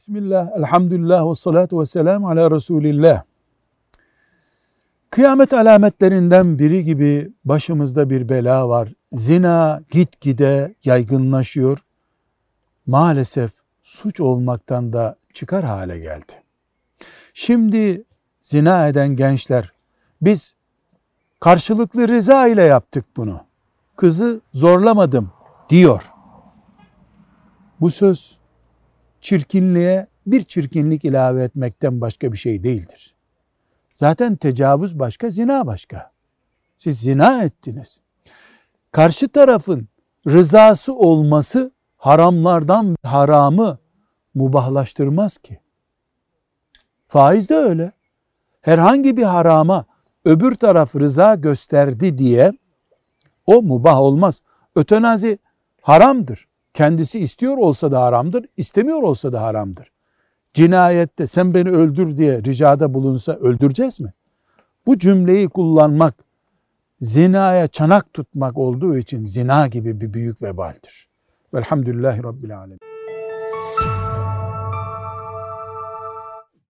Bismillah, elhamdülillah ve salatu ve selamu ala Resulillah. Kıyamet alametlerinden biri gibi başımızda bir bela var. Zina gitgide yaygınlaşıyor. Maalesef suç olmaktan da çıkar hale geldi. Şimdi zina eden gençler biz karşılıklı rıza ile yaptık bunu. Kızı zorlamadım diyor. Bu söz çirkinliğe bir çirkinlik ilave etmekten başka bir şey değildir. Zaten tecavüz başka, zina başka. Siz zina ettiniz. Karşı tarafın rızası olması haramlardan haramı mubahlaştırmaz ki. Faiz de öyle. Herhangi bir harama öbür taraf rıza gösterdi diye o mubah olmaz. Ötenazi haramdır. Kendisi istiyor olsa da haramdır, istemiyor olsa da haramdır. Cinayette sen beni öldür diye ricada bulunsa öldüreceğiz mi? Bu cümleyi kullanmak zinaya çanak tutmak olduğu için zina gibi bir büyük vebaldir. Velhamdülillahi Rabbil Alemin.